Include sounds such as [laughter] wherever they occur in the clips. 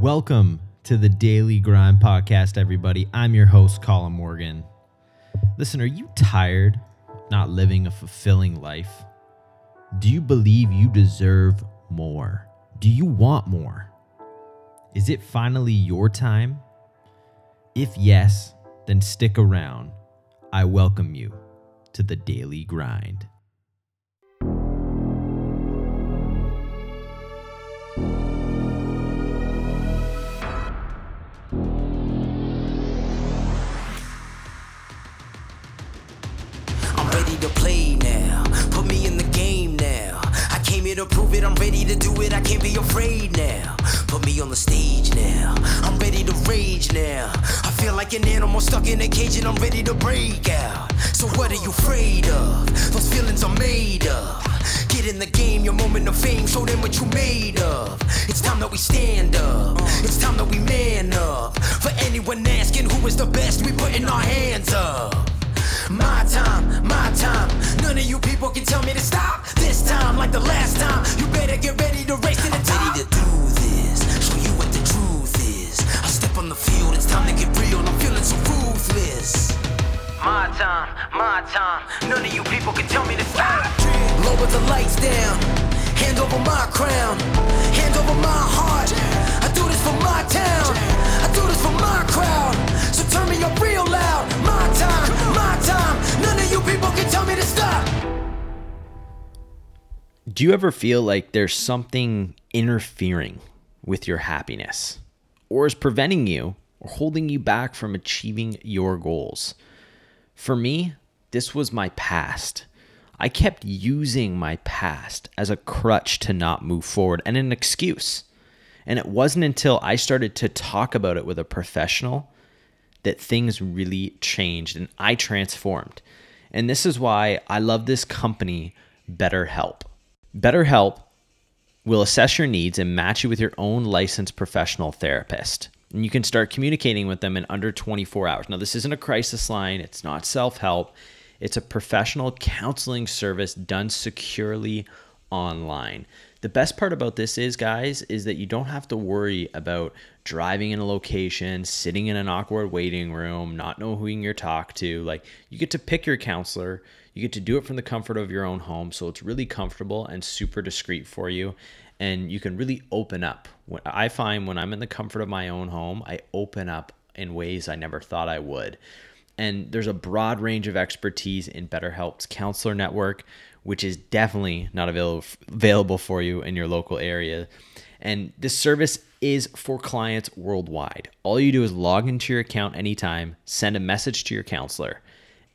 Welcome to the Daily Grind Podcast, everybody. I'm your host, Colin Morgan. Listen, are you tired not living a fulfilling life? Do you believe you deserve more? Do you want more? Is it finally your time? If yes, then stick around. I welcome you to the Daily Grind. To prove it. I'm ready to do it. I can't be afraid now. Put me on the stage now. I'm ready to rage now. I feel like an animal stuck in a cage and I'm ready to break out. So what are you afraid of? Those feelings are made of. Get in the game, your moment of fame, show them what you made of. It's time that we stand up. It's time that we man up. For anyone asking who is the best, we putting our hands up. My time, my time. None of you people can tell me to stop. This time, like the last time, you better get ready to race to the top. Ready to do this, show you what the truth is. I step on the field, it's time to get real. I'm feeling so ruthless. My time, my time. None of you people can tell me to stop. Lower the lights down. Hand over my crown. Hand over my heart. I do this for my town. I do this for my crowd. So turn me up real loud. My time, my time. None of you people can tell me to stop. Do you ever feel like there's something interfering with your happiness or is preventing you or holding you back from achieving your goals? For me, this was my past. I kept using my past as a crutch to not move forward and an excuse. And it wasn't until I started to talk about it with a professional that things really changed and I transformed. And this is why I love this company, BetterHelp. BetterHelp will assess your needs and match you with your own licensed professional therapist. And you can start communicating with them in under 24 hours. Now, this isn't a crisis line, it's not self help, it's a professional counseling service done securely online. The best part about this is, guys, is that you don't have to worry about driving in a location, sitting in an awkward waiting room, not knowing who you're talk to. Like you get to pick your counselor, you get to do it from the comfort of your own home, so it's really comfortable and super discreet for you. And you can really open up. I find when I'm in the comfort of my own home, I open up in ways I never thought I would. And there's a broad range of expertise in BetterHelp's counselor network, which is definitely not available available for you in your local area. And this service is for clients worldwide. All you do is log into your account anytime, send a message to your counselor,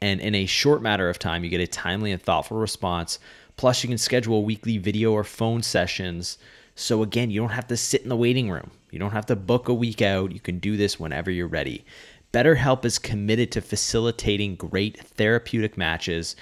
and in a short matter of time, you get a timely and thoughtful response. Plus, you can schedule weekly video or phone sessions. So, again, you don't have to sit in the waiting room. You don't have to book a week out. You can do this whenever you're ready. BetterHelp is committed to facilitating great therapeutic matches,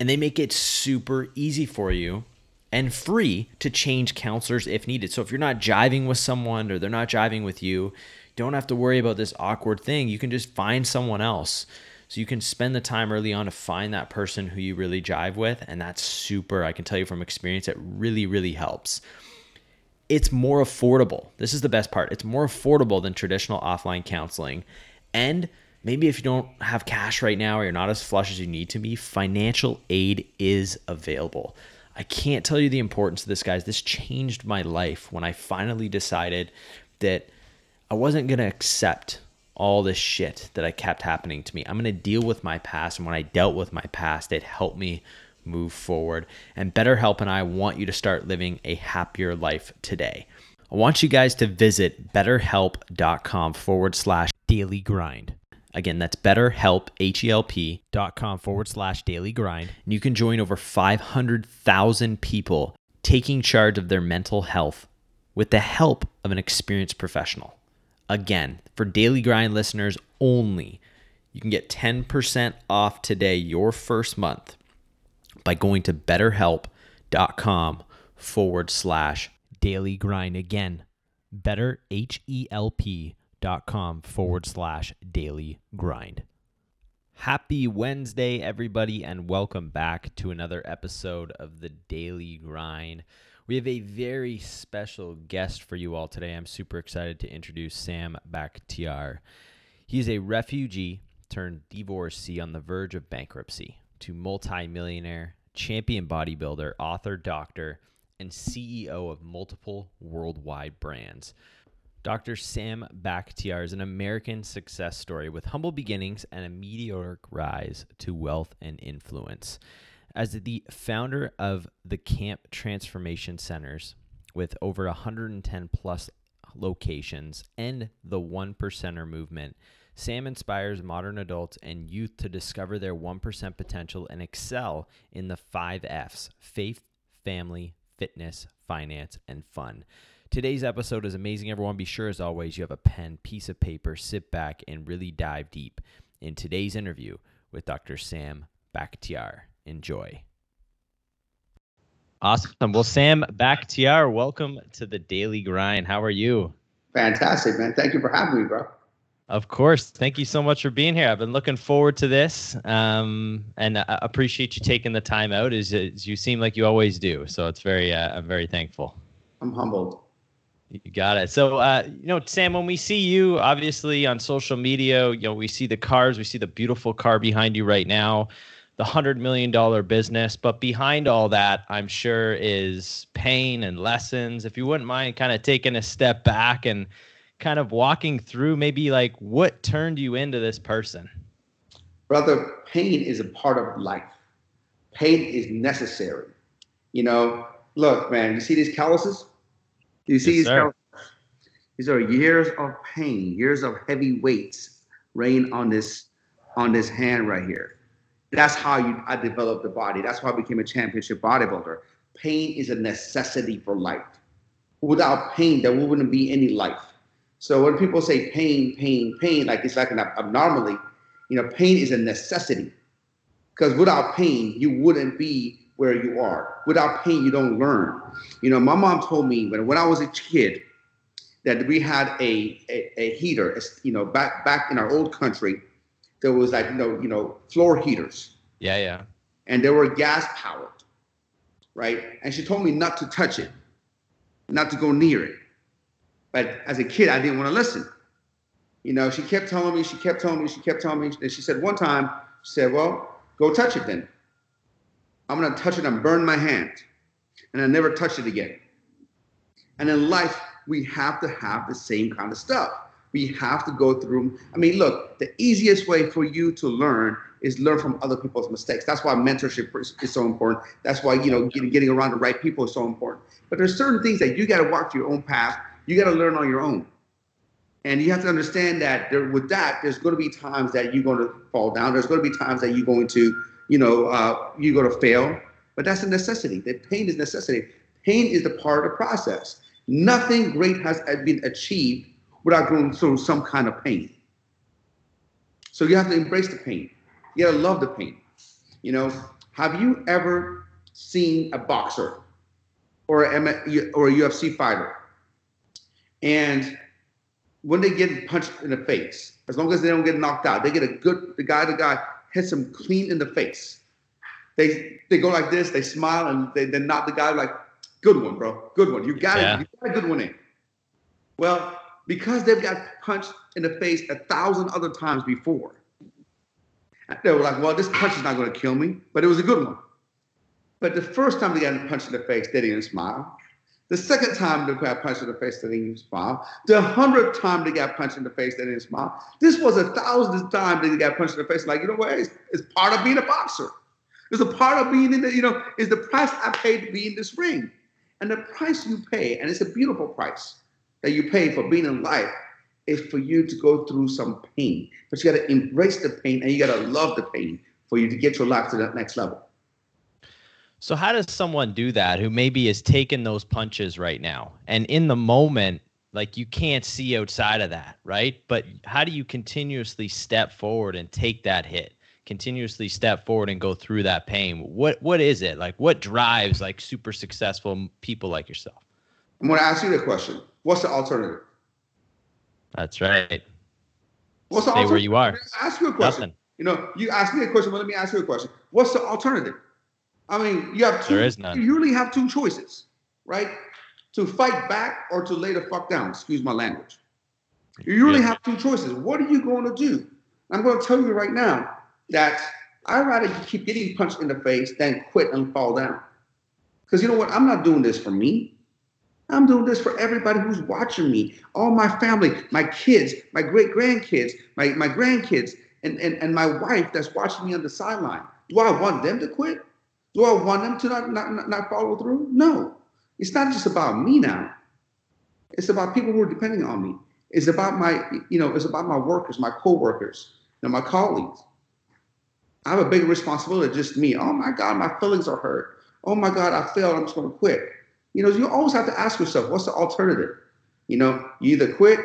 and they make it super easy for you and free to change counselors if needed. So if you're not jiving with someone or they're not jiving with you, don't have to worry about this awkward thing. You can just find someone else. So you can spend the time early on to find that person who you really jive with. And that's super. I can tell you from experience, it really, really helps. It's more affordable. This is the best part. It's more affordable than traditional offline counseling. And maybe if you don't have cash right now or you're not as flush as you need to be, financial aid is available. I can't tell you the importance of this, guys. This changed my life when I finally decided that I wasn't going to accept all this shit that I kept happening to me. I'm going to deal with my past. And when I dealt with my past, it helped me move forward. And BetterHelp and I want you to start living a happier life today. I want you guys to visit betterhelp.com forward slash daily grind. Again, that's betterhelp, H-E-L-P dot com forward slash daily grind. And you can join over 500,000 people taking charge of their mental health with the help of an experienced professional. Again, for daily grind listeners only, you can get 10% off today, your first month, by going to betterhelp.com forward slash daily grind. Again, better, H E L P dot com forward slash daily grind. Happy Wednesday, everybody, and welcome back to another episode of the Daily Grind. We have a very special guest for you all today. I'm super excited to introduce Sam Bakhtiar. He's a refugee turned divorcee on the verge of bankruptcy to multimillionaire, champion bodybuilder, author, doctor, and CEO of multiple worldwide brands. Dr. Sam Bakhtiar is an American success story with humble beginnings and a meteoric rise to wealth and influence. As the founder of the Camp Transformation Centers, with over 110 plus locations, and the One Percenter movement, Sam inspires modern adults and youth to discover their 1% potential and excel in the five F's faith, family, fitness, finance, and fun. Today's episode is amazing, everyone. Be sure, as always, you have a pen, piece of paper, sit back, and really dive deep in today's interview with Dr. Sam Bakhtiar. Enjoy. Awesome. Well, Sam Bakhtiar, welcome to the Daily Grind. How are you? Fantastic, man. Thank you for having me, bro. Of course. Thank you so much for being here. I've been looking forward to this, um, and I appreciate you taking the time out. As, as you seem like you always do, so it's very. Uh, I'm very thankful. I'm humbled. You got it. So, uh, you know, Sam, when we see you, obviously on social media, you know, we see the cars, we see the beautiful car behind you right now, the hundred million dollar business. But behind all that, I'm sure is pain and lessons. If you wouldn't mind, kind of taking a step back and kind of walking through maybe like what turned you into this person? Brother, pain is a part of life. Pain is necessary. You know, look, man, you see these calluses? You see yes, these calluses? These are years of pain, years of heavy weights rain on this on this hand right here. That's how you I developed the body. That's why I became a championship bodybuilder. Pain is a necessity for life. Without pain, there wouldn't be any life. So when people say pain, pain, pain, like it's like an abnormality, you know, pain is a necessity. Because without pain, you wouldn't be where you are. Without pain, you don't learn. You know, my mom told me when, when I was a kid that we had a, a, a heater, you know, back back in our old country, there was like, you know, you know, floor heaters. Yeah, yeah. And they were gas powered, right? And she told me not to touch it, not to go near it. But as a kid, I didn't want to listen. You know, she kept telling me, she kept telling me, she kept telling me. And she said one time, she said, Well, go touch it then. I'm going to touch it and burn my hand. And I never touch it again. And in life, we have to have the same kind of stuff. We have to go through. I mean, look, the easiest way for you to learn is learn from other people's mistakes. That's why mentorship is so important. That's why, you know, getting, getting around the right people is so important. But there's certain things that you got to walk your own path you got to learn on your own. And you have to understand that there, with that, there's going to be times that you're going to fall down. There's going to be times that you're going to, you know, uh, you're going to fail. But that's a necessity. That pain is necessity. Pain is the part of the process. Nothing great has been achieved without going through some kind of pain. So you have to embrace the pain. You got to love the pain. You know, have you ever seen a boxer or a, or a UFC fighter and when they get punched in the face, as long as they don't get knocked out, they get a good, the guy, the guy hits them clean in the face. They they go like this, they smile, and they, they knock the guy like, good one, bro, good one. You got yeah. it, you got a good one in. Well, because they've got punched in the face a thousand other times before, they were like, well, this punch is not going to kill me, but it was a good one. But the first time they got punched in the face, they didn't smile. The second time they got punched in the face, they didn't smile. The hundredth time they got punched in the face, they didn't smile. This was a thousandth time they got punched in the face. Like, you know what? It's, it's part of being a boxer. It's a part of being in the, you know, is the price I paid to be in this ring. And the price you pay, and it's a beautiful price that you pay for being in life, is for you to go through some pain. But you got to embrace the pain and you got to love the pain for you to get your life to that next level. So how does someone do that who maybe is taking those punches right now and in the moment like you can't see outside of that, right? But how do you continuously step forward and take that hit? Continuously step forward and go through that pain. What what is it? Like what drives like super successful people like yourself? I'm going to ask you the question. What's the alternative? That's right. What's the Stay where you are. Ask you a question. Nothing. You know, you ask me a question, but let me ask you a question. What's the alternative? I mean, you have two. There is none. You usually have two choices. right? To fight back or to lay the fuck down. Excuse my language. You really have two choices. What are you going to do? I'm going to tell you right now that I'd rather keep getting punched in the face than quit and fall down. Because you know what? I'm not doing this for me. I'm doing this for everybody who's watching me, all my family, my kids, my great grandkids, my, my grandkids, and, and, and my wife that's watching me on the sideline. Do I want them to quit? Do I want them to not, not, not follow through? No. It's not just about me now. It's about people who are depending on me. It's about my, you know, it's about my workers, my co-workers, know, my colleagues. I have a big responsibility, just me. Oh my God, my feelings are hurt. Oh my God, I failed. I'm just going to quit. You know, you always have to ask yourself, what's the alternative? You know, you either quit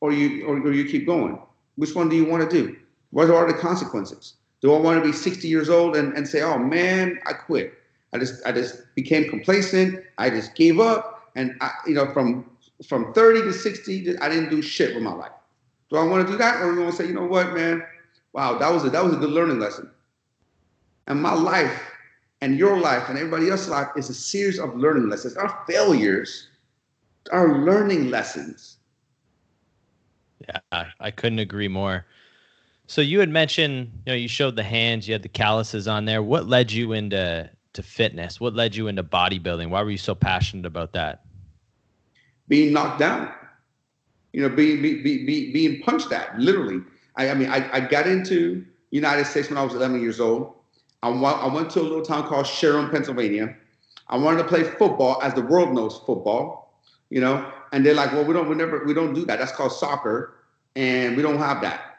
or you or, or you keep going. Which one do you want to do? What are the consequences? Do I want to be 60 years old and, and say, oh man, I quit. I just I just became complacent. I just gave up. And I, you know, from from 30 to 60, I didn't do shit with my life. Do I want to do that? Or do I want to say, you know what, man? Wow, that was a that was a good learning lesson. And my life and your life and everybody else's life is a series of learning lessons. Our failures are learning lessons. Yeah, I couldn't agree more. So you had mentioned, you know, you showed the hands, you had the calluses on there. What led you into to fitness? What led you into bodybuilding? Why were you so passionate about that? Being knocked down, you know, being be, be, be, being punched at, literally. I, I mean, I, I got into United States when I was 11 years old. I, I went to a little town called Sharon, Pennsylvania. I wanted to play football, as the world knows football, you know. And they're like, "Well, we don't, we never, we don't do that. That's called soccer, and we don't have that."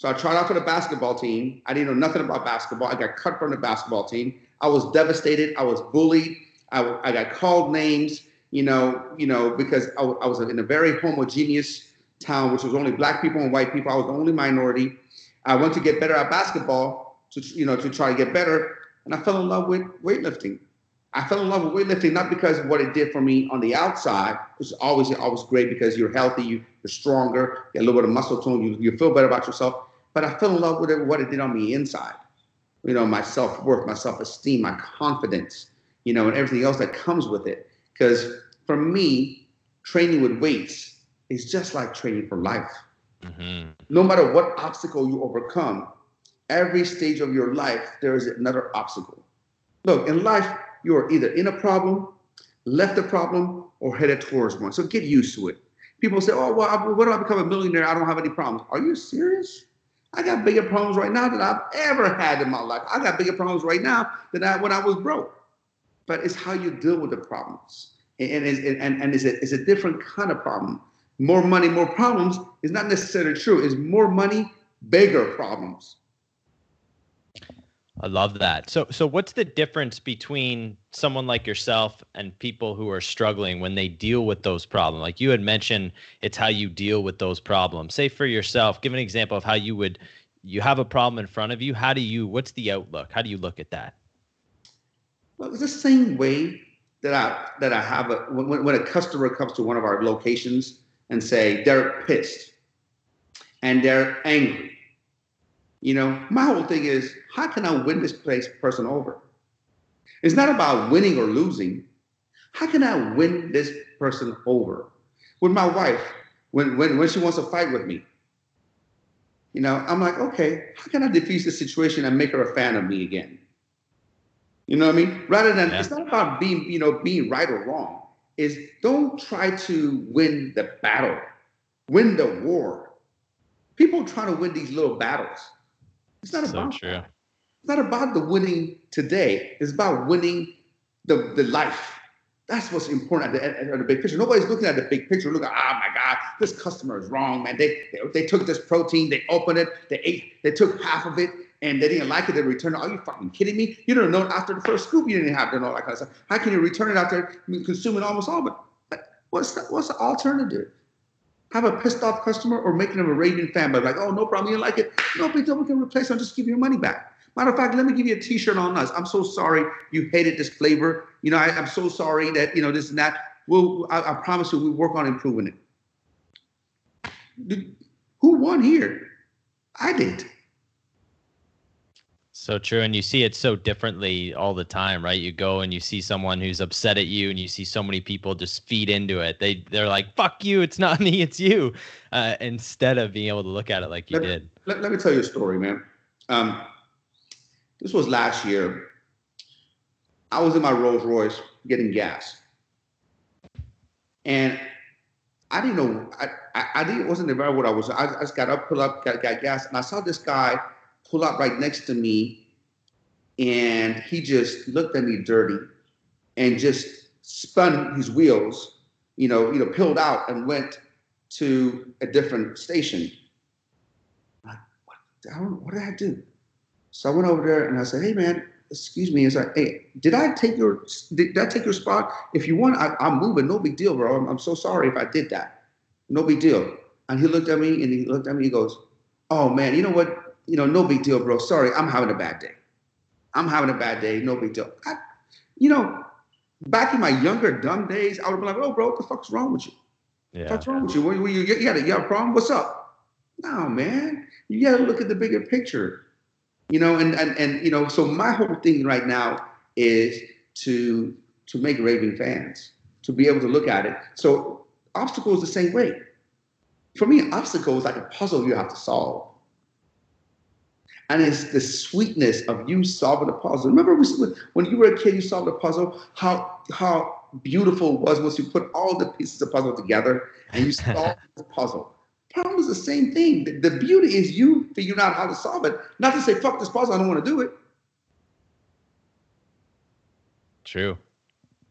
So I tried out for the basketball team. I didn't know nothing about basketball. I got cut from the basketball team. I was devastated. I was bullied. I, I got called names, you know, you know, because I, I was in a very homogeneous town, which was only black people and white people. I was the only minority. I went to get better at basketball, to you know to try to get better, and I fell in love with weightlifting. I fell in love with weightlifting not because of what it did for me on the outside, which is always always great because you're healthy, you, are stronger, you get a little bit of muscle tone, you, you feel better about yourself. But I fell in love with it, what it did on me inside. You know, my self worth, my self esteem, my confidence, you know, and everything else that comes with it. Because for me, training with weights is just like training for life. Mm-hmm. No matter what obstacle you overcome, every stage of your life, there is another obstacle. Look, in life, you are either in a problem, left a problem, or headed towards one. So get used to it. People say, oh, well, what do I become a millionaire? I don't have any problems. Are you serious? I got bigger problems right now than I've ever had in my life. I got bigger problems right now than I when I was broke. But it's how you deal with the problems. And, and, and, and it's, a, it's a different kind of problem. More money, more problems is not necessarily true. It's more money, bigger problems. I love that. So so what's the difference between someone like yourself and people who are struggling when they deal with those problems? Like you had mentioned it's how you deal with those problems. Say for yourself, give an example of how you would you have a problem in front of you, how do you what's the outlook? How do you look at that? Well, it's the same way that I that I have a when, when a customer comes to one of our locations and say they're pissed and they're angry you know, my whole thing is how can I win this place person over? It's not about winning or losing. How can I win this person over? With my wife, when when when she wants to fight with me, you know, I'm like, okay, how can I defuse the situation and make her a fan of me again? You know what I mean? Rather than yeah. it's not about being, you know, being right or wrong. Is don't try to win the battle, win the war. People trying to win these little battles. It's not so about true. That. It's not about the winning today. It's about winning the, the life. That's what's important at the, at the big picture. Nobody's looking at the big picture. Look at, oh my God, this customer is wrong, man. They, they, they took this protein, they opened it, they ate, they took half of it, and they didn't like it. They returned it. Are you fucking kidding me? You don't know after the first scoop you didn't have to know that kind of stuff. How can you return it after consuming almost all of it? What's the, what's the alternative? Have a pissed off customer or making them a raving fan, but like, oh, no problem, you like it. No big deal, we can replace it and just give you your money back. Matter of fact, let me give you a t-shirt on us. I'm so sorry you hated this flavor. You know, I, am so sorry that, you know, this and that. We'll, I, I promise you, we work on improving it. Who won here? I did. So true. And you see it so differently all the time, right? You go and you see someone who's upset at you and you see so many people just feed into it. They they're like, fuck you, it's not [laughs] me, it's you. Uh, instead of being able to look at it like you let, did. Let, let me tell you a story, man. Um, this was last year. I was in my Rolls Royce getting gas. And I didn't know, I, I, I didn't, wasn't aware what I was. I, I just got up, pull up, got, got gas, and I saw this guy pull up right next to me, and he just looked at me dirty and just spun his wheels, you know, you know, peeled out and went to a different station. I, what, I don't, what did I do? So I went over there and I said, "Hey, man, excuse me." I said, "Hey, did I take your did, I take your spot? If you want, I, am moving. No big deal, bro. I'm, I'm so sorry if I did that. No big deal." And he looked at me and he looked at me. He goes, "Oh man, you know what? You know, no big deal, bro. Sorry, I'm having a bad day. I'm having a bad day. No big deal. I, you know, back in my younger dumb days, I would have been like, oh, bro, what the fuck's wrong with you? Yeah. What's wrong with you? What, you, you, you, got a, you got a problem? What's up? No, man. You got to look at the bigger picture. You know, and, and and you know, so my whole thing right now is to to make raving fans, to be able to look at it. So obstacles the same way. For me, obstacles like a puzzle you have to solve. And it's the sweetness of you solving a puzzle. Remember when you were a kid, you solved a puzzle, how, how beautiful it was once you put all the pieces of puzzle together and you [laughs] solved the puzzle. Problem is the same thing. The, the beauty is you figuring out how to solve it, not to say, fuck this puzzle, I don't want to do it. True.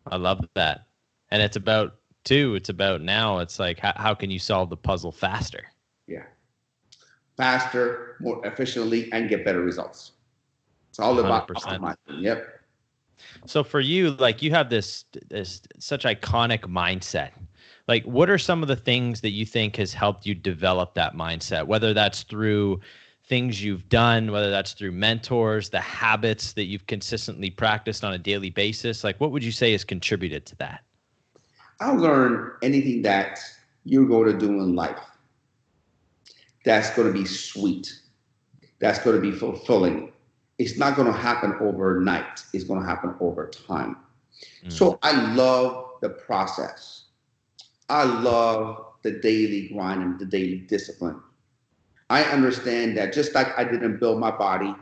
I love that. And it's about, too, it's about now, it's like, how, how can you solve the puzzle faster? Yeah faster, more efficiently, and get better results. It's all about 100%. Yep. So for you, like you have this this such iconic mindset. Like, what are some of the things that you think has helped you develop that mindset? Whether that's through things you've done, whether that's through mentors, the habits that you've consistently practiced on a daily basis. Like, what would you say has contributed to that? I'll learn anything that you're going to do in life that's going to be sweet. That's going to be fulfilling. It's not going to happen overnight. It's going to happen over time. Mm. So I love the process. I love the daily grind and the daily discipline. I understand that just like I didn't build my body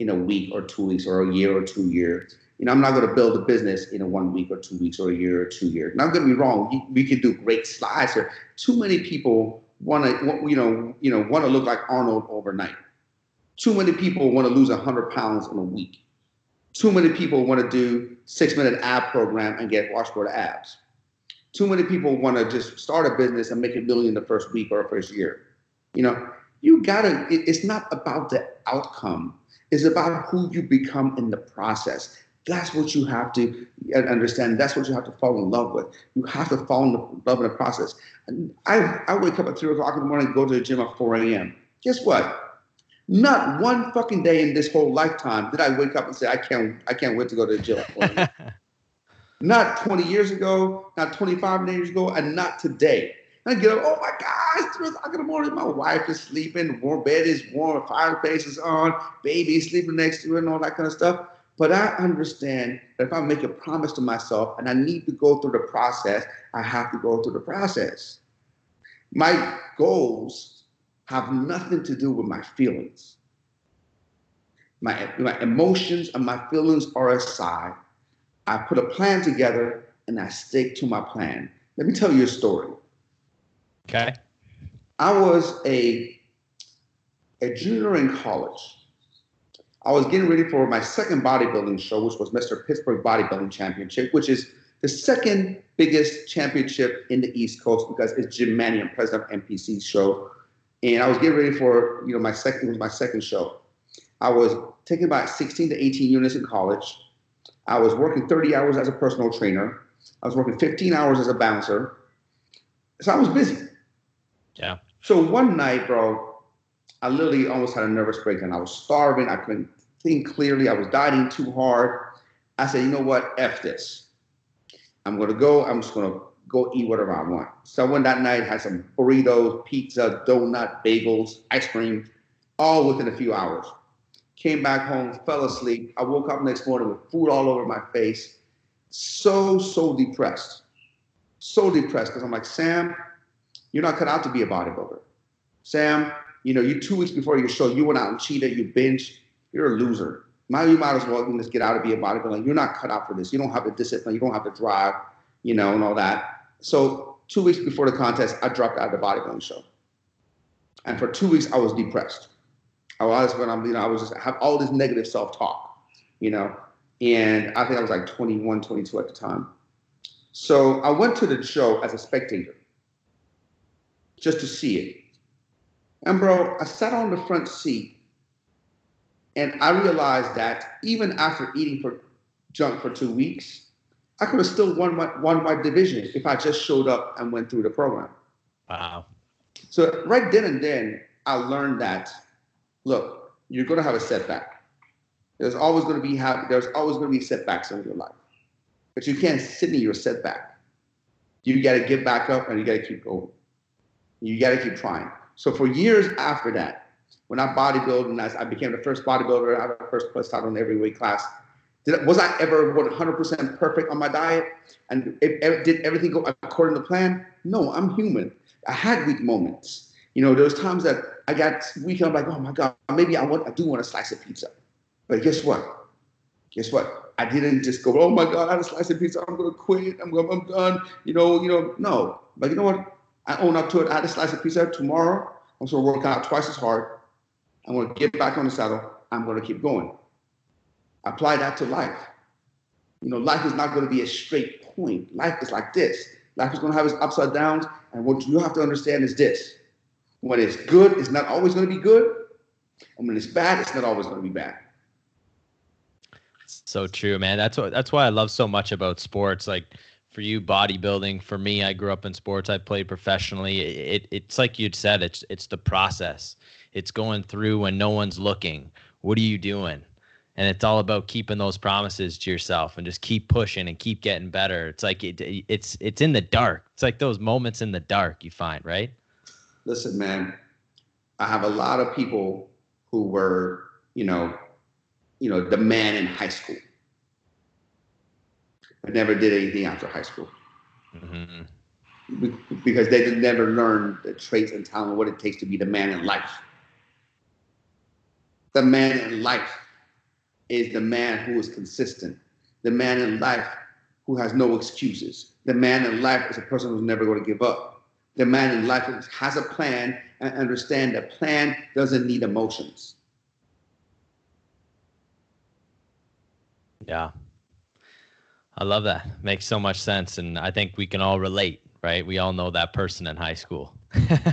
in a week or two weeks or a year or two years, you know, I'm not going to build a business in a one week or two weeks or a year or two years. Not going to be wrong. We can do great slides here. Too many people want to, you know, you know, want to look like Arnold overnight. Too many people want to lose 100 pounds in a week. Too many people want to do six minute ab program and get washboard abs. Too many people want to just start a business and make a million the first week or first year. You know, you gotta. It's not about the outcome. It's about who you become in the process. That's what you have to understand. That's what you have to fall in love with. You have to fall in love in the process. I, I wake up at three o'clock in the morning, go to the gym at 4 a.m. Guess what? Not one fucking day in this whole lifetime did I wake up and say, I can't, I can't wait to go to the gym. [laughs] not 20 years ago, not 25 years ago, and not today. I get up, oh my God, it's 3 o'clock in the morning. My wife is sleeping, warm bed is warm, fireplace is on, baby sleeping next to her, and all that kind of stuff. But I understand that if I make a promise to myself and I need to go through the process, I have to go through the process. My goals have nothing to do with my feelings. My, my emotions and my feelings are aside. I put a plan together and I stick to my plan. Let me tell you a story. Okay. I was a, a junior in college I was getting ready for my second bodybuilding show, which was Mr. Pittsburgh Bodybuilding Championship, which is the second biggest championship in the East Coast because it's Jim Manion, president of NPC's show. And I was getting ready for, you know, my second was my second show. I was taking about 16 to 18 units in college. I was working 30 hours as a personal trainer. I was working 15 hours as a bouncer. So I was busy. Yeah. So one night, bro, I literally almost had a nervous breakdown. I was starving. I couldn't think clearly. I was dieting too hard. I said, you know what? F this. I'm going to go. I'm just going to go eat whatever I want. So I went that night, had some burritos, pizza, donut, bagels, ice cream, all within a few hours. came back home, fell asleep. I woke up next morning with food all over my face. So, so depressed. So depressed because I'm like, Sam, you're not cut out to be a bodybuilder. Sam, you know, you two weeks before your show, you went out and cheated, you binge. You're a loser. Now you might as well just get out and be a bodybuilder. You're not cut out for this. You don't have the discipline. You don't have the drive, you know, and all that. So two weeks before the contest, I dropped out of the bodybuilding show. And for two weeks, I was depressed. I was when I'm, you know, I was just I have all this negative self-talk, you know, and I think I was like 21, 22 at the time. So I went to the show as a spectator, just to see it. And bro, I sat on the front seat, and I realized that even after eating for junk for two weeks, I could have still won my won my division if I just showed up and went through the program. Wow. So right then and then, I learned that look, you're going to have a setback. There's always going to be have, there's always going to be setbacks in your life, but you can't sit in your setback. You got to get back up and you got to keep going. You got to keep trying. So for years after that, when I bodybuilded and I, I became the first bodybuilder, I had the first plus title in every weight class. Did, was I ever 100% perfect on my diet? And did everything go according to plan? No, I'm human. I had weak moments. You know, there was times that I got weak. I'm like, oh my god, maybe I want, I do want a slice of pizza. But guess what? Guess what? I didn't just go, oh my god, I had a slice of pizza. I'm gonna quit. I'm, going, I'm done. You know, you know, no. But you know what? I own up to it. I had a slice of pizza tomorrow. I'm gonna work out twice as hard. I'm gonna get back on the saddle. I'm gonna keep going. Apply that to life. You know, life is not gonna be a straight point. Life is like this. Life is gonna have its ups and downs. And what you have to understand is this. When it's good, it's not always gonna be good. And when it's bad, it's not always gonna be bad. So true, man. That's what that's why I love so much about sports. Like for you bodybuilding for me i grew up in sports i played professionally. It, it's like you'd said it's it's the process. It's going through when no one's looking. What are you doing? And it's all about keeping those promises to yourself and just keep pushing and keep getting better. It's like it, it's it's in the dark. It's like those moments in the dark you find right? Listen man i have a lot of people who were you know you know the man in high school but never did anything after high school. Mm-hmm. Because they did never learn the traits and talent, what it takes to be the man in life. The man in life is the man who is consistent. The man in life who has no excuses. The man in life is a person who's never going to give up. The man in life has a plan and understand that plan doesn't need emotions. Yeah, I love that. Makes so much sense. And I think we can all relate, right? We all know that person in high school.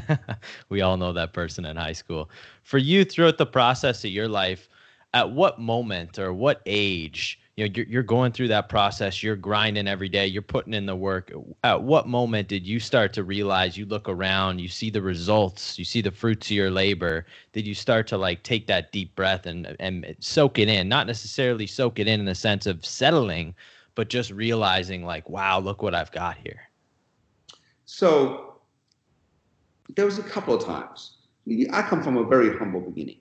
[laughs] we all know that person in high school. For you, throughout the process of your life, at what moment or what age, you know, you're, you're going through that process, you're grinding every day, you're putting in the work. At what moment did you start to realize you look around, you see the results, you see the fruits of your labor? Did you start to like take that deep breath and, and soak it in? Not necessarily soak it in in the sense of settling, but just realizing like, wow, look what I've got here? So there was a couple of times. I come from a very humble beginning.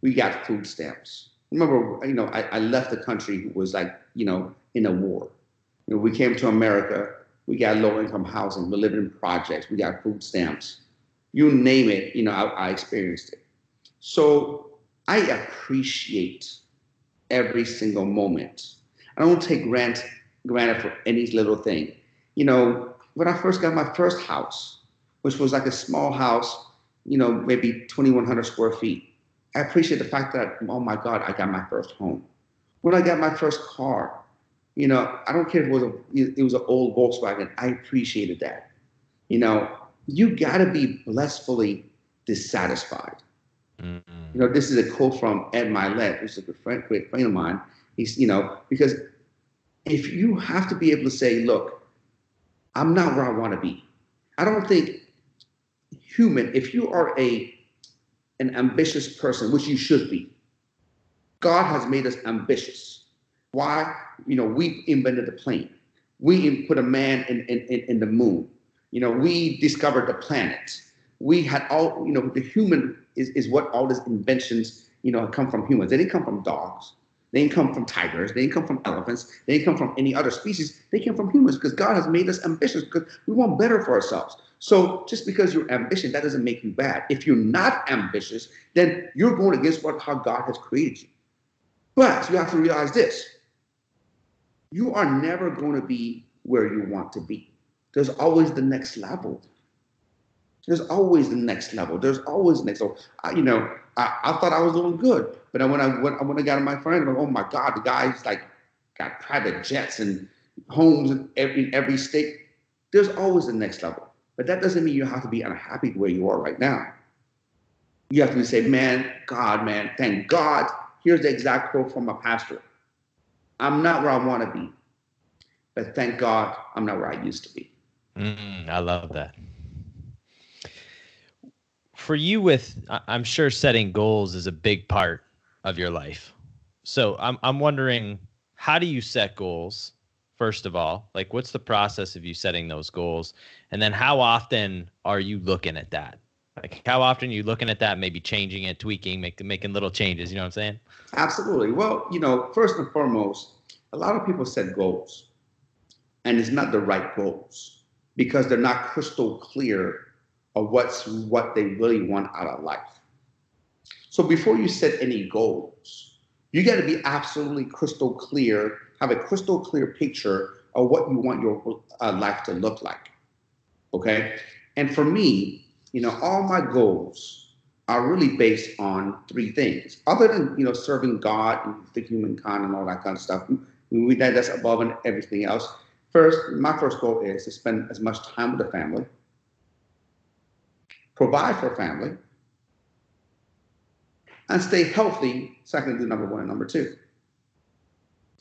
We got food stamps. Remember, you know, I, I left the country was like, you know, in a war. You know, we came to America. We got low income housing. We lived in projects. We got food stamps. You name it, you know, I, I experienced it. So I appreciate every single moment I don't take grant granted for any little thing. You know, when I first got my first house, which was like a small house, you know, maybe 2,100 square feet, I appreciate the fact that, oh my God, I got my first home. When I got my first car, you know, I don't care if it was a, it was an old Volkswagen. I appreciated that. You know, you got to be blissfully dissatisfied. Mm-hmm. You know, this is a quote from Ed Mylett, who's a good friend, great friend of mine. He's, you know, because if you have to be able to say, look, I'm not where I want to be. I don't think human, if you are a an ambitious person, which you should be, God has made us ambitious. Why? You know, we invented the plane. We put a man in, in, in the moon. You know, we discovered the planet. We had all, you know, the human is, is what all these inventions you know, come from humans. They didn't come from dogs. They didn't come from tigers. They didn't come from elephants. They didn't come from any other species. They came from humans because God has made us ambitious because we want better for ourselves. So just because you're ambitious, that doesn't make you bad. If you're not ambitious, then you're going against what how God has created you. But you have to realize this: you are never going to be where you want to be. There's always the next level. There's always the next level. There's always the next level. I, you know, I, I thought I was doing good, but when I when, when I got my friend, like, oh my God, the guy's like got private jets and homes in every every state. There's always the next level, but that doesn't mean you have to be unhappy where you are right now. You have to say, man, God, man, thank God. Here's the exact quote from a pastor. I'm not where I want to be, but thank God I'm not where I used to be. Mm, I love that for you with i'm sure setting goals is a big part of your life. So i'm i'm wondering how do you set goals first of all? Like what's the process of you setting those goals? And then how often are you looking at that? Like how often are you looking at that maybe changing it tweaking making making little changes you know what i'm saying? Absolutely. Well you know first and foremost a lot of people set goals and it's not the right goals because they're not crystal clear of what's what they really want out of life. So before you set any goals, you got to be absolutely crystal clear, have a crystal clear picture of what you want your uh, life to look like. Okay? And for me, you know, all my goals are really based on three things. Other than, you know, serving God and the humankind and all that kind of stuff, we, that, that's above and everything else. First, my first goal is to spend as much time with the family provide for family, and stay healthy I can do number one and number two.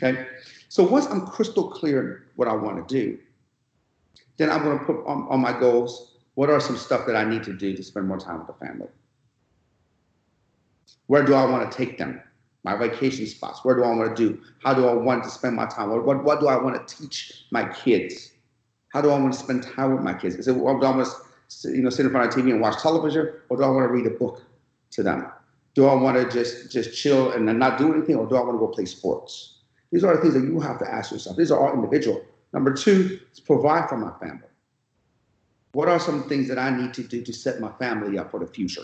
Okay? So once I'm crystal clear what I want to do, then I'm going to put on, on my goals what are some stuff that I need to do to spend more time with the family? Where do I want to take them? My vacation spots. Where do I want to do? How do I want to spend my time? What, what, what do I want to teach my kids? How do I want to spend time with my kids? Is it, what do I want to you know, sit in front of TV and watch television, or do I want to read a book to them? Do I want to just just chill and not do anything, or do I want to go play sports? These are the things that you have to ask yourself. These are all individual. Number two is provide for my family. What are some things that I need to do to set my family up for the future?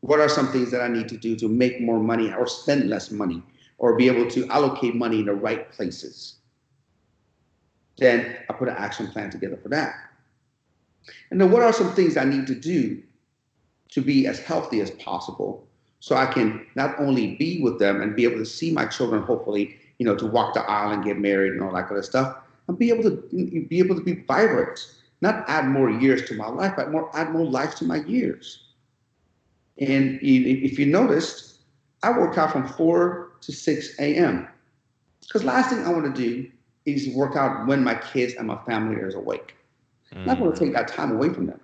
What are some things that I need to do to make more money or spend less money or be able to allocate money in the right places? Then I put an action plan together for that. And then what are some things I need to do to be as healthy as possible so I can not only be with them and be able to see my children, hopefully, you know, to walk the aisle and get married and all that kind of stuff, and be able to be able to be vibrant, not add more years to my life, but more add more life to my years. And if you noticed, I work out from 4 to 6 a.m. Because last thing I want to do is work out when my kids and my family is awake. I'm not going to take that time away from them.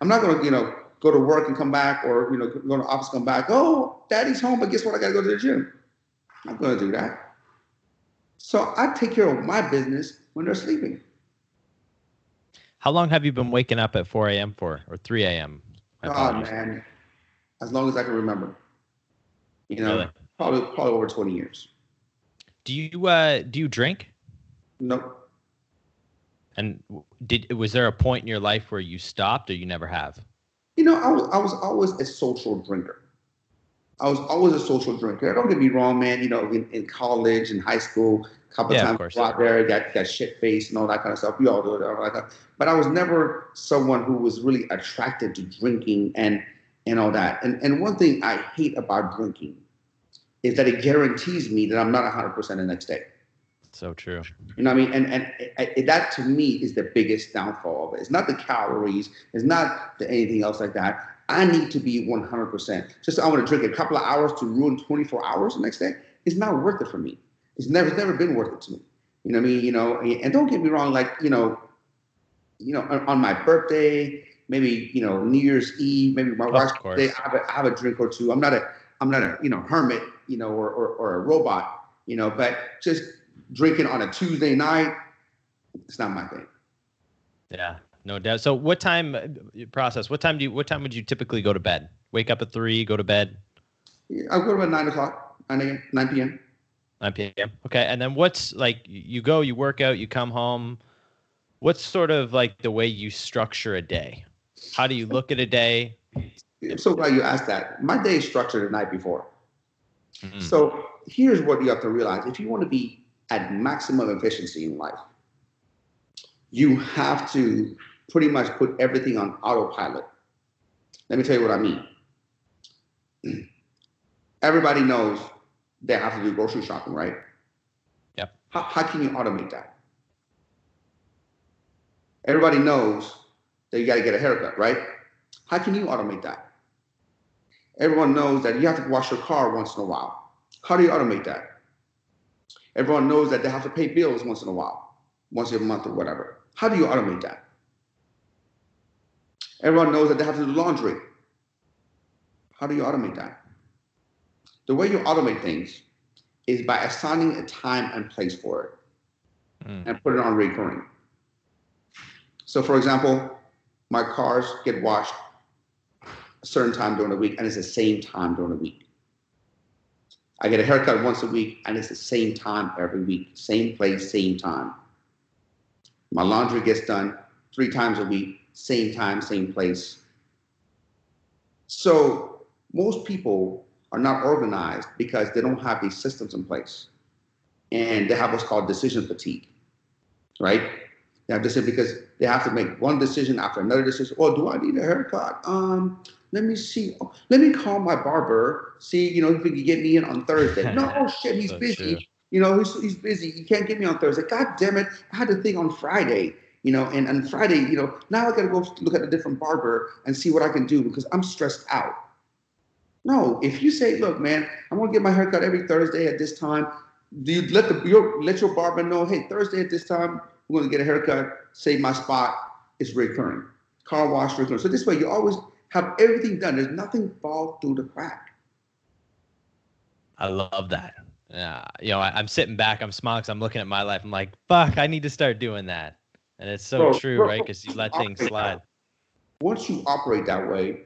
I'm not going to, you know, go to work and come back or, you know, go to office, come back. Oh, daddy's home, but guess what? I got to go to the gym. I'm not going to do that. So I take care of my business when they're sleeping. How long have you been waking up at 4 a.m. for or 3 a.m.? Oh, man. As long as I can remember. You know, really? probably probably over 20 years. Do you uh do you drink? Nope. And did was there a point in your life where you stopped, or you never have? You know, I was I was always a social drinker. I was always a social drinker. Don't get me wrong, man. You know, in, in college and high school, a couple yeah, times out there, got got shit faced and all that kind of stuff. We all do it, all that. But I was never someone who was really attracted to drinking and and all that. And and one thing I hate about drinking is that it guarantees me that I'm not 100% the next day. So true. You know what I mean? And and it, that to me is the biggest downfall of it. It's not the calories. It's not the anything else like that. I need to be 100%. Just I want to drink a couple of hours to ruin 24 hours the next day. It's not worth it for me. It's never it's never been worth it to me. You know what I mean? You know, and don't get me wrong. Like you know, you know, on, on my birthday, maybe you know New Year's Eve, maybe my wife's birthday, I have, a, I have a drink or two. I'm not a I'm not a you know hermit, you know, or or, or a robot, you know, but just drinking on a Tuesday night, it's not my thing. Yeah, no doubt. So, what time uh, process? What time do you? What time would you typically go to bed? Wake up at three, go to bed. I go to about nine o'clock, nine a.m., nine p.m. 9 p.m. Okay, and then what's like you go, you work out, you come home. What's sort of like the way you structure a day? How do you look at a day? I'm so glad you asked that. My day is structured the night before. Mhm. So here's what you have to realize: if you want to be at maximum efficiency in life, you have to pretty much put everything on autopilot. Let me tell you what I mean. [clears throat] Everybody knows they have to do grocery shopping, right? Yep. How, how can you automate that? Everybody knows that you got to get a haircut, right? How can you automate that? Everyone knows that you have to wash your car once in a while. How do you automate that? Everyone knows that they have to pay bills once in a while, once a month or whatever. How do you automate that? Everyone knows that they have to do laundry. How do you automate that? The way you automate things is by assigning a time and place for it Mm. and put it on recurring. So, for example, my cars get washed a certain time during the week, and it's the same time during the week. I get a haircut once a week, and it's the same time every week, same place, same time. My laundry gets done three times a week, same time, same place. So, most people are not organized because they don't have these systems in place. And they have what's called decision fatigue, right? They have decision because they have to make one decision after another decision. Oh, do I need a haircut? Um, let me see. Oh, let me call my barber. See, you know, if he can get me in on Thursday. no, [laughs] oh shit, he's So busy. true. You know, he's, he's busy. He can't get me on Thursday. God damn it. I had to think on Friday, you know, and on Friday, you know, now I got to go look at a different barber and see what I can do because I'm stressed out. No, if you say, look, man, I'm to get my haircut every Thursday at this time, do you let the your, let your barber know, hey, Thursday at this time, we're going to get a haircut, save my spot, it's recurring. Car wash, recurring. So this way, you always have everything done. There's nothing fall through the crack. I love that. Yeah, you know, I, I'm sitting back, I'm smiling, 'cause I'm looking at my life. I'm like, fuck, I need to start doing that. And it's so Bro, true, bro, right? Because you let things slide. that. once you operate that way,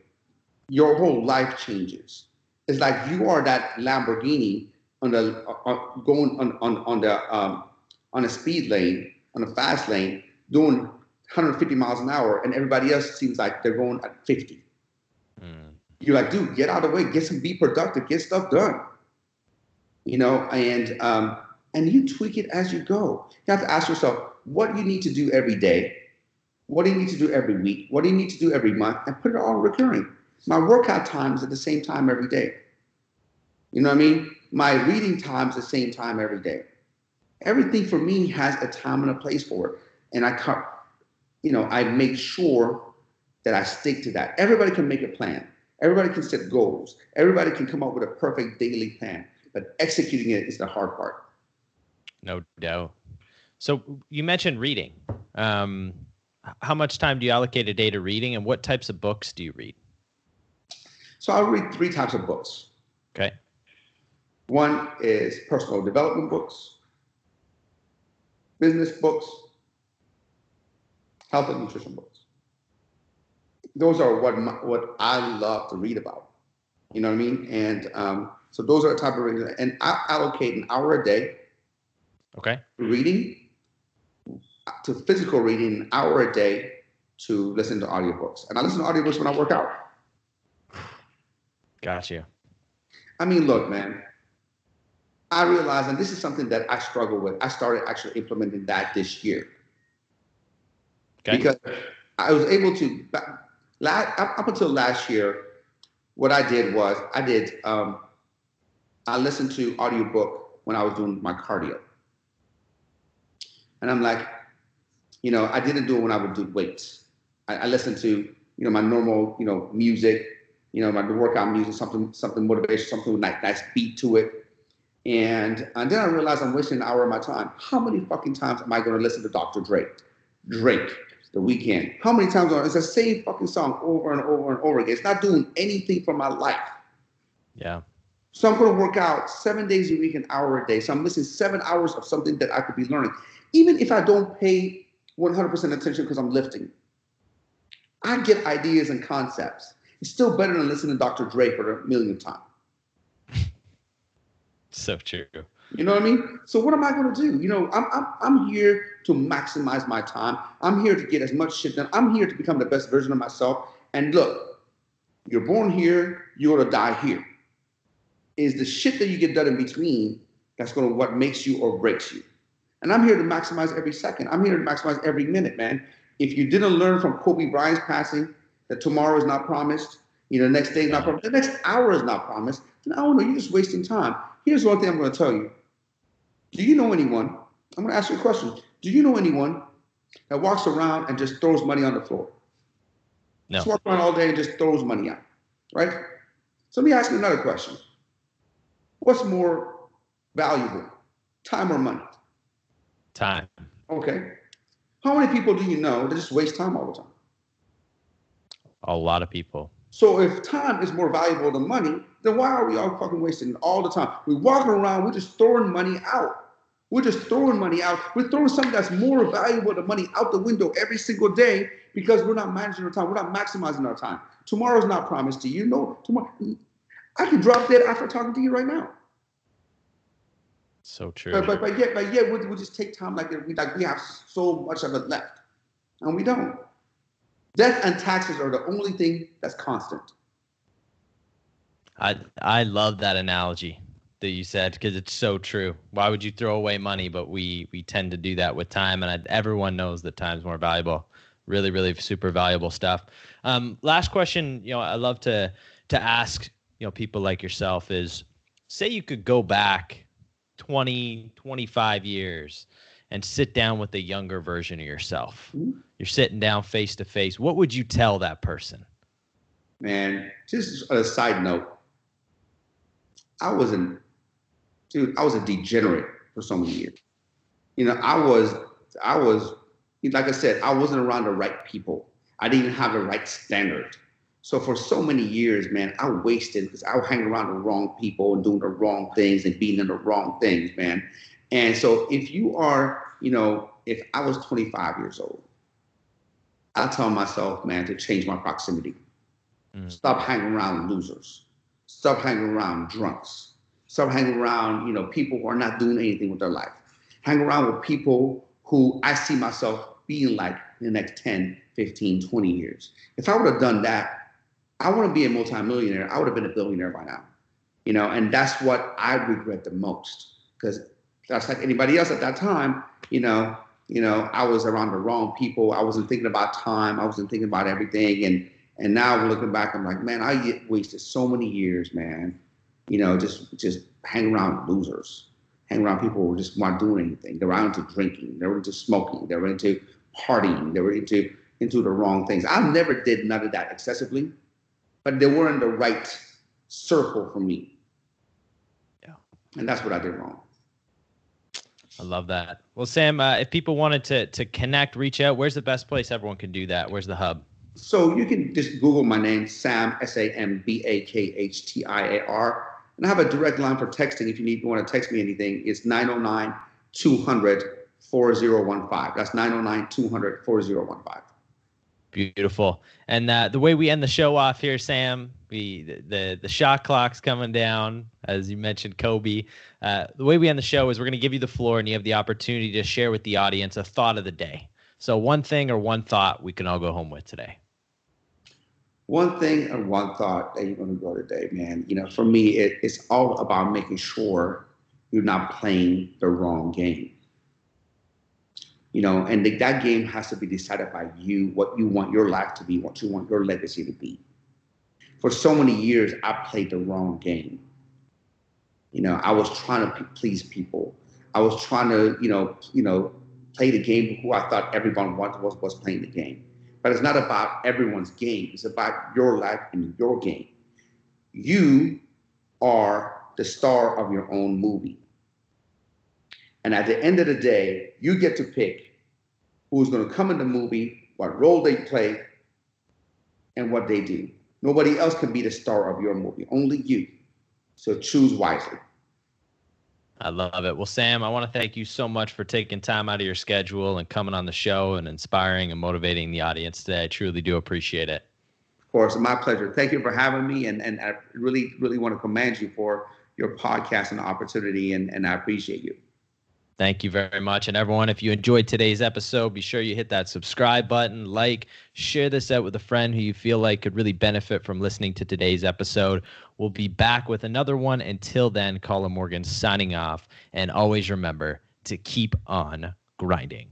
your whole life changes. It's like you are that Lamborghini on the uh, going on on on the um, on a speed lane on a fast lane doing 150 miles an hour, and everybody else seems like they're going at 50. Mm. You're like, dude, get out of the way, get some, be productive, get stuff done. You know, and um, and you tweak it as you go. You have to ask yourself, what you need to do every day, what do you need to do every week, what do you need to do every month, and put it all recurring. My workout time is at the same time every day. You know what I mean? My reading time is the same time every day. Everything for me has a time and a place for it, and I. You know, I make sure that I stick to that. Everybody can make a plan. Everybody can set goals. Everybody can come up with a perfect daily plan, but executing it is the hard part. No doubt. So you mentioned reading. Um, how much time do you allocate a day to reading, and what types of books do you read? So I read three types of books. Okay. One is personal development books, business books, health and nutrition books. Those are what my, what I love to read about. You know what I mean? And um, so those are the type of reading. And I allocate an hour a day Okay. reading, to physical reading, an hour a day to listen to audiobooks. And I listen to audiobooks when I work out. Got you. I mean, look, man. I realize, and this is something that I struggle with. I started actually implementing that this year Okay. because I was able to. Up until last year, what I did was I did. Um, I listened to audiobook when I was doing my cardio, and I'm like, you know, I didn't do it when I would do weights. I, I listened to you know my normal you know music, you know my workout music, something something motivation, something with nice, nice beat to it. And, and then I realized I'm wasting an hour of my time. How many fucking times am I going to listen to Dr. Drake? Drake, The Weeknd. How many times are it's the same fucking song over and over and over again? It's not doing anything for my life. Yeah. So I'm going to work out seven days a week, an hour a day. So I'm missing seven hours of something that I could be learning, even if I don't pay 100% attention because I'm lifting. I get ideas and concepts. It's still better than listening to Dr. Dre for a million times. [laughs] So true. You know what I mean? So what am I going to do? You know, I'm, I'm I'm here to maximize my time. I'm here to get as much shit done. I'm here to become the best version of myself. And look, you're born here, you're gonna die here. Is the shit that you get done in between that's gonna what makes you or breaks you. And I'm here to maximize every second. I'm here to maximize every minute, man. If you didn't learn from Kobe Bryant's passing that tomorrow is not promised, you know, the next day is not promised, the next hour is not promised, then I don't know, you're just wasting time. Here's one thing I'm gonna tell you. Do you know anyone? I'm gonna ask you a question. Do you know anyone that walks around and just throws money on the floor? No. Just walks around all day and just throws money out, right? So let me ask you another question. What's more valuable, time or money? Time. Okay. How many people do you know that just waste time all the time? A lot of people. So if time is more valuable than money, then why are we all fucking wasting all the time? We're walking around, we're just throwing money out. We're just throwing money out. We're throwing something that's more valuable than money out the window every single day because we're not managing our time. We're not maximizing our time. Tomorrow's not promised to you. No, tomorrow. I can drop dead after talking to you right now. So true. But, but, but yet, but yet, we, we just take time like we like we have so much of it left, and we don't. Death and taxes are the only thing that's constant. I I love that analogy that you said because it's so true. Why would you throw away money? But we we tend to do that with time, and I, everyone knows that time's more valuable. Really, really super valuable stuff. Um, last question. You know, I love to to ask you know people like yourself is say you could go back 20 25 years and sit down with a younger version of yourself Mhm. you're sitting down face to face what would you tell that person Man, just a side note, I was an dude. I was a degenerate for so many years. You know, I was, I was, like I said, I wasn't around the right people. I didn't have the right standard. So for so many years, man, I wasted because I was hanging around the wrong people and doing the wrong things and being in the wrong things, man. And so if you are, you know, if I was 25 years old, I tell myself, man, to change my proximity. Mm. Stop hanging around losers. Stop hanging around drunks. Stop hanging around, you know, people who are not doing anything with their life. Hang around with people who I see myself being like in the next 10, 15, 20 years. If I would have done that, I wouldn't be a multimillionaire. I would have been a billionaire by now. You know, and that's what I regret the most. Because that's like anybody else at that time, you know, you know, I was around the wrong people. I wasn't thinking about time. I wasn't thinking about everything. And and now looking back, I'm like, man, I wasted so many years, man. You know, just just hang around losers, hang around people who just weren't doing anything. They were out into drinking. They were into smoking. They were into partying. They were into into the wrong things. I never did none of that excessively, but they were in the right circle for me. Yeah. And that's what I did wrong. I love that. Well, Sam, uh, if people wanted to to connect, reach out, where's the best place everyone can do that? Where's the hub? So you can just Google my name, Sam S A M B A K H T I A R, and I have a direct line for texting. If you need, you want to text me anything, it's 909 200 4015. That's 909 200 4015. Beautiful. And uh, the way we end the show off here, Sam, we the the, the shot clock's coming down, as you mentioned, Kobe. Uh, the way we end the show is we're going to give you the floor, and you have the opportunity to share with the audience a thought of the day. So one thing or one thought we can all go home with today. One thing and one thought that you're going to go today, man. You know, for me, it, it's all about making sure you're not playing the wrong game. You know, and the, that game has to be decided by you, what you want your life to be, what you want your legacy to be. For so many years, I played the wrong game. You know, I was trying to please people. I was trying to, you know, you know, play the game who I thought everyone was was playing the game. But it's not about everyone's game. It's about your life and your game. You are the star of your own movie. And at the end of the day, you get to pick who's going to come in the movie, what role they play, and what they do. Nobody else can be the star of your movie, only you. So choose wisely. I love it. Well, Sam, I want to thank you so much for taking time out of your schedule and coming on the show and inspiring and motivating the audience today. I truly do appreciate it. Of course, my pleasure. Thank you for having me, and, and I really, really want to commend you for your podcast and opportunity, and, and I appreciate you. Thank you very much. And everyone, if you enjoyed today's episode, be sure you hit that subscribe button, like, share this out with a friend who you feel like could really benefit from listening to today's episode. We'll be back with another one. Until then, Colin Morgan signing off. And always remember to keep on grinding.